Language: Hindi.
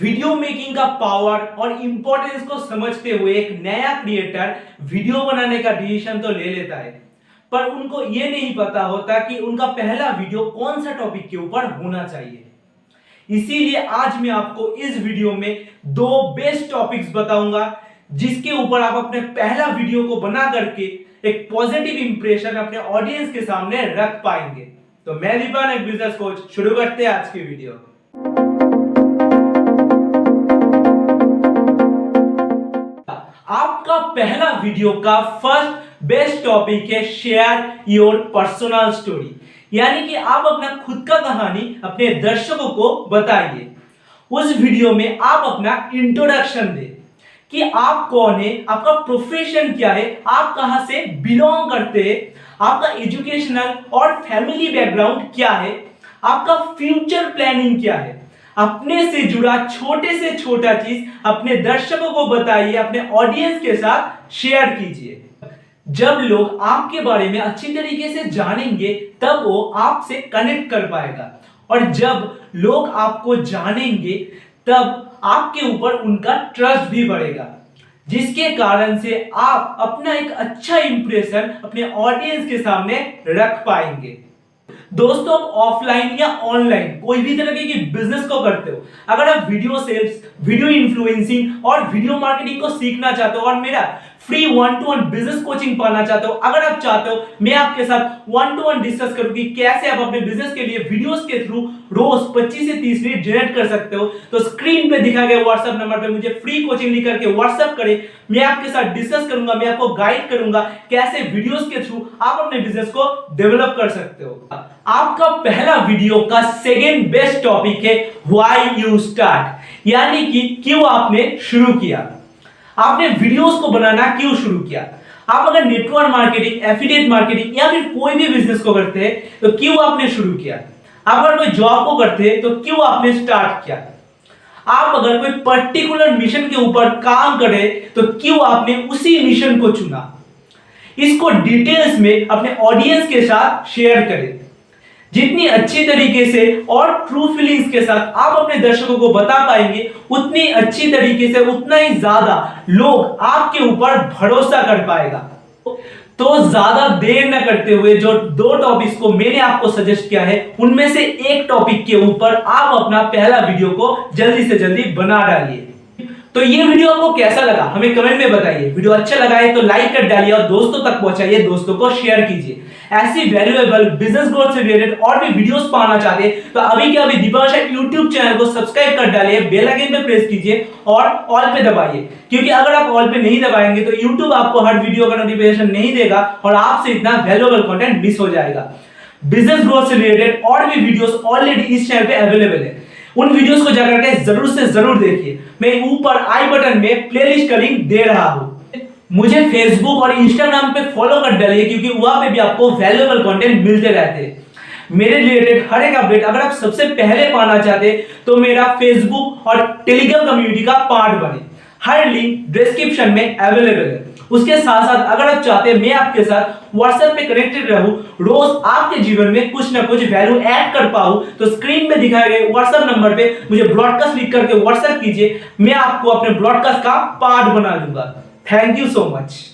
वीडियो मेकिंग का पावर और इंपॉर्टेंस को समझते हुए एक नया क्रिएटर वीडियो बनाने का डिसीज़न तो ले लेता है। पर उनको ये नहीं पता होता कि उनका पहला वीडियो कौन सा टॉपिक के ऊपर होना चाहिए। इसीलिए आज मैं आपको इस वीडियो में दो बेस्ट टॉपिक्स बताऊँगा, जिसके ऊपर आप अपने पहला वीडियो को बना करके एक पॉजिटिव इंप्रेशन अपने ऑडियंस के सामने रख पाएँगे। तो मैं दीपान एक बिज़नेस कोच शुरू करते हैं आज की वीडियो। पहला वीडियो का फ़र्स्ट बेस्ट टॉपिक है शेयर योर पर्सनल स्टोरी यानी कि आप अपना खुद का कहानी अपने दर्शकों को बताइए। उस वीडियो में आप अपना इंट्रोडक्शन दें कि आप कौन है, आपका प्रोफेशन क्या है, आप कहाँ से बिलोंग करते हैं, आपका एजुकेशनल और फैमिली बैकग्राउंड क्या है, आपका फ्यूचर प्लानिंग क्या है। अपने से जुड़ा छोटे से छोटा चीज़ अपने दर्शकों को बताइए, अपने ऑडियंस के साथ शेयर कीजिए। जब लोग आपके बारे में अच्छी तरीके से जानेंगे, तब वो आपसे कनेक्ट कर पाएगा। और जब लोग आपको जानेंगे, तब आपके ऊपर उनका ट्रस्ट भी बढ़ेगा। जिसके कारण से आप अपना एक अच्छा इंप्रेशन अपने ऑडियंस के सामने रख पाएँगे। दोस्तों, आप ऑफलाइन या ऑनलाइन कोई भी तरह की बिज़नेस को करते हो, अगर आप वीडियो सेल्स वीडियो इन्फ्लुएंसिंग और वीडियो मार्केटिंग को सीखना चाहते हो, और मेरा free one to one business coaching पाना चाहते हो, अगर आप चाहते हो, मैं आपके साथ वन टू वन डिस्कस करूँ कि कैसे आप अपने बिज़नेस के लिए वीडियोस के थ्रू रोज 25 से 30 मिनट जनरेट कर सकते हो। तो स्क्रीन पे दिखा गया व्हाट्सएप नंबर पे मुझे फ्री कोचिंग लिख करके व्हाट्सएप करें, मैं आपके साथ डिस्कस करूँगा, मैं आपको गाइड करूँगा कैसे वीडियोस के थ्रू आप अपने बिज़नेस को डेवलप कर सकते हो। आपका पहला वीडियो का सेकेंड बेस्ट टॉपिक है वाई यू स्टार्ट यानी कि क्यों आपने शुरू किया। आपने वीडियोस को बनाना क्यों शुरू किया? आप अगर नेटवर्क मार्केटिंग एफिलिएट मार्केटिंग या फिर कोई भी बिज़नेस को करते हैं तो क्यों आपने शुरू किया? आप अगर कोई जॉब को करते हैं तो क्यों आपने स्टार्ट किया? आप अगर कोई पर्टिकुलर मिशन के ऊपर काम करें तो क्यों आपने उसी मिशन को चुना? इसको डिटेल्स में अपने ऑडियंस के साथ शेयर करें। जितनी अच्छी तरीके से और ट्रू फीलिंग्स के साथ आप अपने दर्शकों को बता पाएँगे, उतनी अच्छी तरीके से उतना ही ज़्यादा लोग आपके ऊपर भरोसा कर पाएगा। तो ज़्यादा देर न करते हुए जो दो टॉपिक्स को मैंने आपको सजेस्ट किया है, उनमें से एक टॉपिक के ऊपर आप अपना पहला वीडियो को जल्दी से जल्दी बना डालिए। तो ये वीडियो आपको कैसा लगा? हमें कमेंट में बताइए। वीडियो अच्छा लगा है तो लाइक कर डालिए और दोस्तों तक पहुंचाइए, दोस्तों को शेयर कीजिए। ऐसी वैल्यूएबल बिज़नेस ग्रोथ से रिलेटेड और भी वीडियोस पाना चाहते हैं तो अभी के अभी दीपाशा यूट्यूब चैनल को सब्सक्राइब कर डालिए बेल आइकन पे प्रेस कीजिए और ऑल पे दबाइए। क्योंकि अगर आप ऑल पे नहीं दबाएँगे तो यूट्यूब आपको हर वीडियो का नोटिफिकेशन नहीं देगा और आपसे इतना वैल्यूएबल कॉन्टेंट मिस हो जाएगा। बिज़नेस ग्रोथ से रिलेटेड और भी वीडियोस ऑलरेडी इस चैनल पे अवेलेबल है। उन वीडियोस को जाकर के ज़रूर से ज़रूर देखिए। मैं ऊपर आई बटन में प्लेलिस्ट का लिंक दे रहा हूँ। मुझे फेसबुक और इंस्टाग्राम पे फॉलो कर डालिए, क्योंकि वहाँ पे भी आपको वैल्यूएबल कंटेंट मिलते रहते। हैं मेरे रिलेटेड हर एक अपडेट अगर आप सबसे पहले पाना चाहते तो मेरा फेसबुक और टेलीग्राम कम्युनिटी का पार्ट बने। हर लिंक डिस्क्रिप्शन में अवेलेबल है। उसके साथ साथ अगर आप चाहते हैं मैं आपके साथ व्हाट्सएप पे कनेक्टेड रहूँ, रोज आपके जीवन में कुछ ना कुछ वैल्यू ऐड कर पाऊँ तो स्क्रीन में दिखाए गए व्हाट्सएप नंबर पे मुझे ब्रॉडकास्ट लिख करके व्हाट्सएप कीजिए, मैं आपको अपने ब्रॉडकास्ट का पार्ट बना दूँगा। Thank you so much